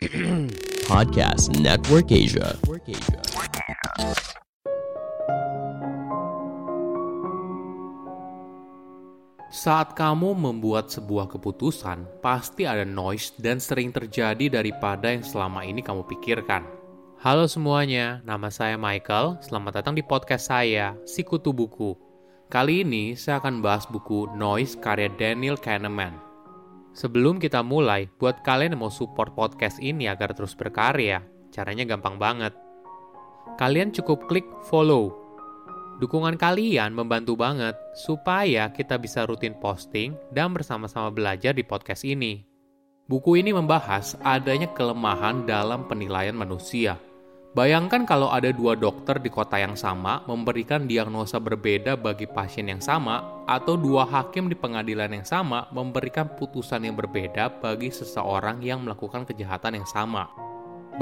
Podcast Network Asia. Saat kamu membuat sebuah keputusan, pasti ada noise dan sering terjadi daripada yang selama ini kamu pikirkan. Halo semuanya, nama saya Michael. Selamat datang di podcast saya, Sikutu Buku. Kali ini saya akan bahas buku Noise karya Daniel Kahneman. Sebelum kita mulai, buat kalian yang mau support podcast ini agar terus berkarya, caranya gampang banget. Kalian cukup klik follow Dukungan kalian membantu banget supaya kita bisa rutin posting dan bersama-sama belajar di podcast ini. Buku ini membahas adanya kelemahan dalam penilaian manusia. Bayangkan kalau ada dua dokter di kota yang sama memberikan diagnosa berbeda bagi pasien yang sama, atau dua hakim di pengadilan yang sama memberikan putusan yang berbeda bagi seseorang yang melakukan kejahatan yang sama.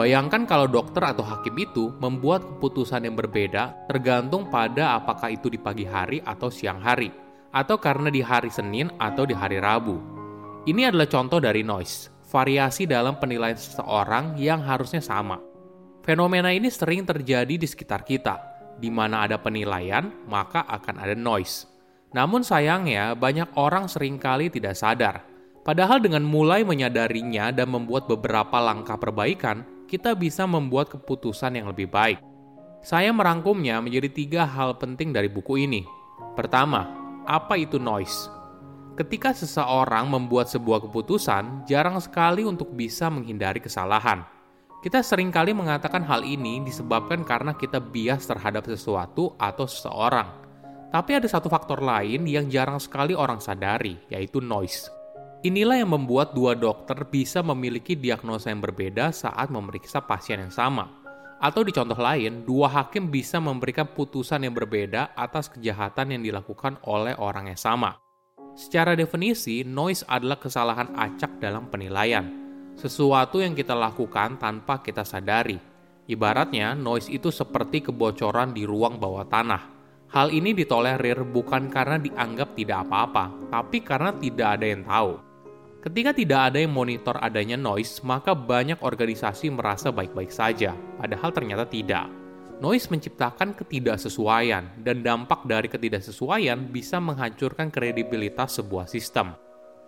Bayangkan kalau dokter atau hakim itu membuat keputusan yang berbeda tergantung pada apakah itu di pagi hari atau siang hari, atau karena di hari Senin atau di hari Rabu. Ini adalah contoh dari noise, variasi dalam penilaian seseorang yang harusnya sama. Fenomena ini sering terjadi di sekitar kita, di mana ada penilaian, maka akan ada noise. Namun sayangnya, banyak orang sering kali tidak sadar. Padahal dengan mulai menyadarinya dan membuat beberapa langkah perbaikan, kita bisa membuat keputusan yang lebih baik. Saya merangkumnya menjadi tiga hal penting dari buku ini. Pertama, apa itu noise? Ketika seseorang membuat sebuah keputusan, jarang sekali untuk bisa menghindari kesalahan. Kita sering kali mengatakan hal ini disebabkan karena kita bias terhadap sesuatu atau seseorang. Tapi ada satu faktor lain yang jarang sekali orang sadari, yaitu noise. Inilah yang membuat dua dokter bisa memiliki diagnosa yang berbeda saat memeriksa pasien yang sama. Atau di contoh lain, dua hakim bisa memberikan putusan yang berbeda atas kejahatan yang dilakukan oleh orang yang sama. Secara definisi, noise adalah kesalahan acak dalam penilaian. Sesuatu yang kita lakukan tanpa kita sadari. Ibaratnya, noise itu seperti kebocoran di ruang bawah tanah. Hal ini ditolerir bukan karena dianggap tidak apa-apa, tapi karena tidak ada yang tahu. Ketika tidak ada yang monitor adanya noise, maka banyak organisasi merasa baik-baik saja, padahal ternyata tidak. Noise menciptakan ketidaksesuaian, dan dampak dari ketidaksesuaian bisa menghancurkan kredibilitas sebuah sistem.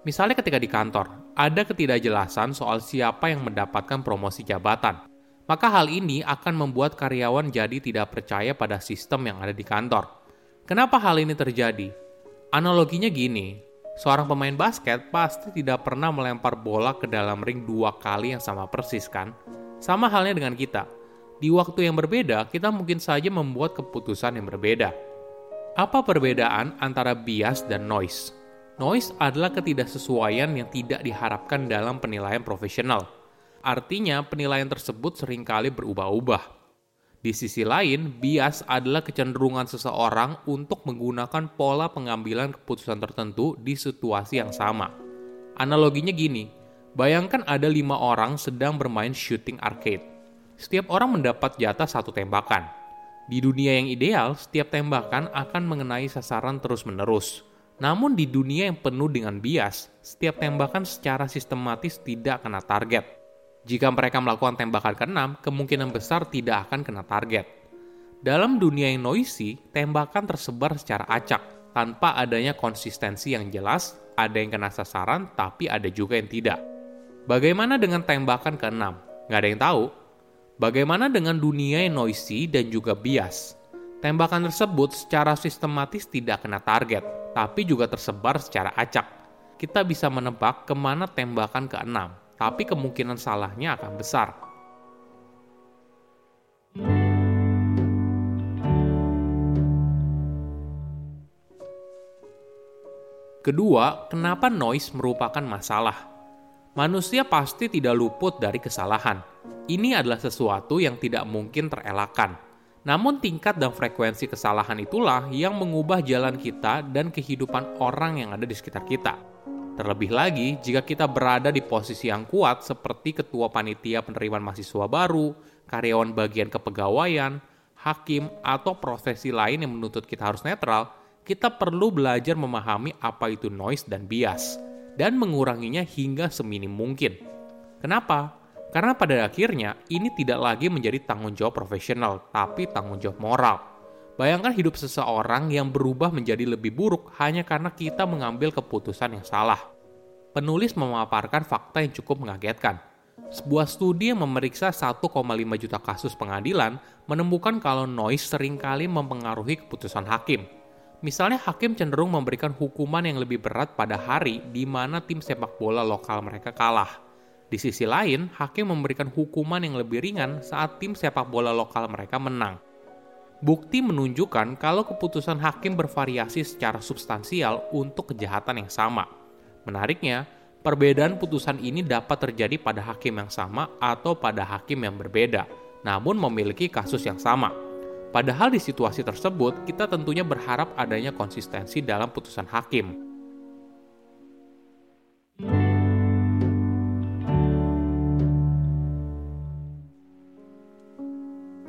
Misalnya ketika di kantor, ada ketidakjelasan soal siapa yang mendapatkan promosi jabatan. Maka hal ini akan membuat karyawan jadi tidak percaya pada sistem yang ada di kantor. Kenapa hal ini terjadi? Analoginya gini, Seorang pemain basket pasti tidak pernah melempar bola ke dalam ring dua kali yang sama persis kan? Sama halnya dengan kita. Di waktu yang berbeda, kita mungkin saja membuat keputusan yang berbeda. Apa perbedaan antara bias dan noise? Noise adalah ketidaksesuaian yang tidak diharapkan dalam penilaian profesional. Artinya, penilaian tersebut sering kali berubah-ubah di sisi lain, bias adalah kecenderungan seseorang untuk menggunakan pola pengambilan keputusan tertentu di situasi yang sama. Analoginya gini, bayangkan ada lima orang sedang bermain shooting arcade. Setiap orang mendapat jatah satu tembakan. Di dunia yang ideal, setiap tembakan akan mengenai sasaran terus-menerus. Namun di dunia yang penuh dengan bias, setiap tembakan secara sistematis tidak kena target jika mereka melakukan tembakan keenam, kemungkinan besar tidak akan kena target. Dalam dunia yang noisy, tembakan tersebar secara acak, tanpa adanya konsistensi yang jelas, ada yang kena sasaran, tapi ada juga yang tidak. Bagaimana dengan tembakan keenam? Nggak ada yang tahu. Bagaimana dengan dunia yang noisy dan juga bias? Tembakan tersebut secara sistematis tidak kena target, tapi juga tersebar secara acak. Kita bisa menebak ke mana tembakan keenam tapi kemungkinan salahnya akan besar. Kedua, kenapa noise merupakan masalah? Manusia pasti tidak luput dari kesalahan. Ini adalah sesuatu yang tidak mungkin terelakkan. Namun tingkat dan frekuensi kesalahan itulah yang mengubah jalan kita dan kehidupan orang yang ada di sekitar kita. Terlebih lagi, jika kita berada di posisi yang kuat seperti ketua panitia penerimaan mahasiswa baru, karyawan bagian kepegawaian, hakim, atau profesi lain yang menuntut kita harus netral, kita perlu belajar memahami apa itu noise dan bias, dan menguranginya hingga seminim mungkin. Kenapa? Karena pada akhirnya ini tidak lagi menjadi tanggung jawab profesional, tapi tanggung jawab moral. Bayangkan hidup seseorang yang berubah menjadi lebih buruk hanya karena kita mengambil keputusan yang salah. Penulis memaparkan fakta yang cukup mengagetkan. Sebuah studi yang memeriksa 1,5 juta kasus pengadilan menemukan kalau noise sering kali mempengaruhi keputusan hakim. Misalnya hakim cenderung memberikan hukuman yang lebih berat pada hari di mana tim sepak bola lokal mereka kalah di sisi lain, hakim memberikan hukuman yang lebih ringan saat tim sepak bola lokal mereka menang. Bukti menunjukkan kalau keputusan hakim bervariasi secara substansial untuk kejahatan yang sama. Menariknya, perbedaan putusan ini dapat terjadi pada hakim yang sama atau pada hakim yang berbeda, namun memiliki kasus yang sama. Padahal di situasi tersebut, kita tentunya berharap adanya konsistensi dalam putusan hakim.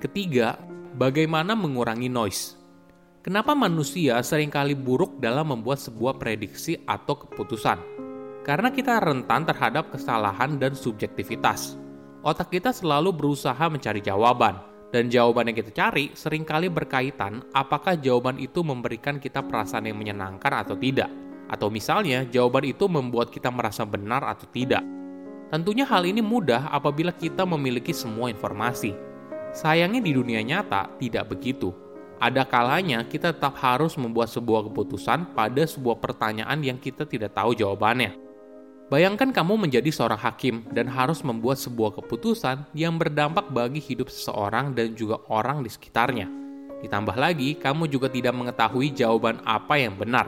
Ketiga, bagaimana mengurangi noise. Kenapa manusia sering kali buruk dalam membuat sebuah prediksi atau keputusan? Karena kita rentan terhadap kesalahan dan subjektivitas. Otak kita selalu berusaha mencari jawaban, dan jawaban yang kita cari sering kali berkaitan apakah jawaban itu memberikan kita perasaan yang menyenangkan atau tidak. Atau misalnya, jawaban itu membuat kita merasa benar atau tidak. Tentunya hal ini mudah apabila kita memiliki semua informasi, Sayangnya di dunia nyata tidak begitu. Ada kalanya kita tetap harus membuat sebuah keputusan pada sebuah pertanyaan yang kita tidak tahu jawabannya. Bayangkan kamu menjadi seorang hakim dan harus membuat sebuah keputusan yang berdampak bagi hidup seseorang dan juga orang di sekitarnya. Ditambah lagi, kamu juga tidak mengetahui jawaban apa yang benar.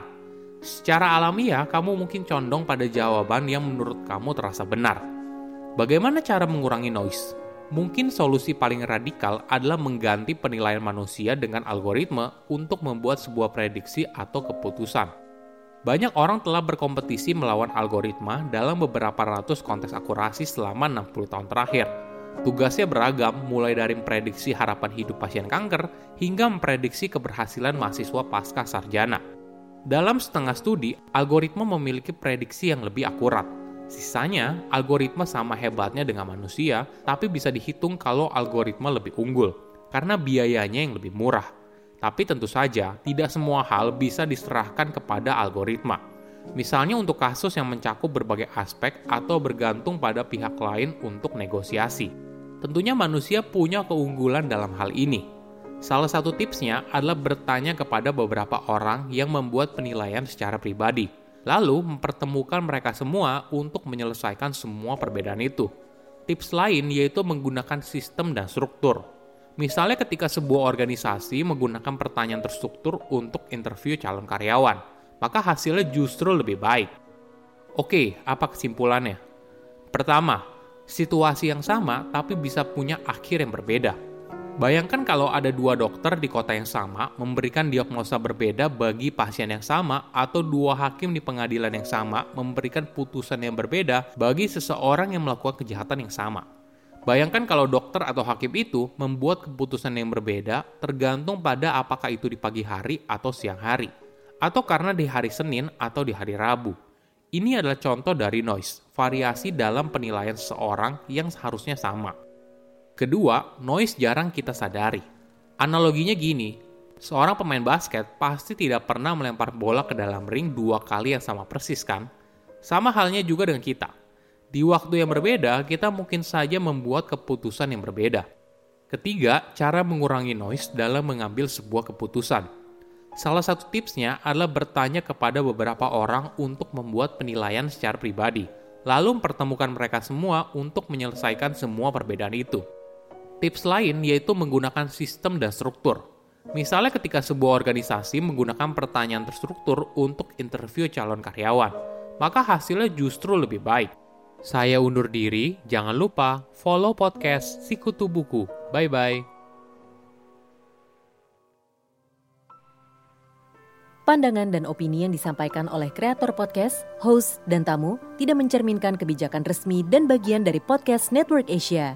Secara alamiah, kamu mungkin condong pada jawaban yang menurut kamu terasa benar. Bagaimana cara mengurangi noise? Mungkin solusi paling radikal adalah mengganti penilaian manusia dengan algoritma untuk membuat sebuah prediksi atau keputusan. Banyak orang telah berkompetisi melawan algoritma dalam beberapa ratus kontes akurasi selama 60 tahun terakhir. Tugasnya beragam, mulai dari memprediksi harapan hidup pasien kanker hingga memprediksi keberhasilan mahasiswa pasca sarjana. Dalam setengah studi, algoritma memiliki prediksi yang lebih akurat, Sisanya, algoritma sama hebatnya dengan manusia, tapi bisa dihitung kalau algoritma lebih unggul, karena biayanya yang lebih murah. Tapi tentu saja, tidak semua hal bisa diserahkan kepada algoritma. Misalnya untuk kasus yang mencakup berbagai aspek atau bergantung pada pihak lain untuk negosiasi. Tentunya manusia punya keunggulan dalam hal ini. Salah satu tipsnya adalah bertanya kepada beberapa orang yang membuat penilaian secara pribadi lalu mempertemukan mereka semua untuk menyelesaikan semua perbedaan itu. Tips lain yaitu menggunakan sistem dan struktur. Misalnya ketika sebuah organisasi menggunakan pertanyaan terstruktur untuk interview calon karyawan, maka hasilnya justru lebih baik. Oke, apa kesimpulannya? Pertama, situasi yang sama tapi bisa punya akhir yang berbeda. Bayangkan kalau ada dua dokter di kota yang sama memberikan diagnosa berbeda bagi pasien yang sama atau dua hakim di pengadilan yang sama memberikan putusan yang berbeda bagi seseorang yang melakukan kejahatan yang sama. Bayangkan kalau dokter atau hakim itu membuat keputusan yang berbeda tergantung pada apakah itu di pagi hari atau siang hari, atau karena di hari Senin atau di hari Rabu. Ini adalah contoh dari noise, variasi dalam penilaian seseorang yang seharusnya sama. Kedua, noise jarang kita sadari. Analoginya gini, seorang pemain basket pasti tidak pernah melempar bola ke dalam ring dua kali yang sama persis kan? Sama halnya juga dengan kita. Di waktu yang berbeda, kita mungkin saja membuat keputusan yang berbeda. Ketiga, cara mengurangi noise dalam mengambil sebuah keputusan. Salah satu tipsnya adalah bertanya kepada beberapa orang untuk membuat penilaian secara pribadi, lalu mempertemukan mereka semua untuk menyelesaikan semua perbedaan itu. Tips lain yaitu menggunakan sistem dan struktur. Misalnya ketika sebuah organisasi menggunakan pertanyaan terstruktur untuk interview calon karyawan, maka hasilnya justru lebih baik. Saya undur diri, jangan lupa follow podcast Sikutu Buku. Bye-bye. Pandangan dan opini yang disampaikan oleh kreator podcast, host, dan tamu tidak mencerminkan kebijakan resmi dan bagian dari podcast Network Asia.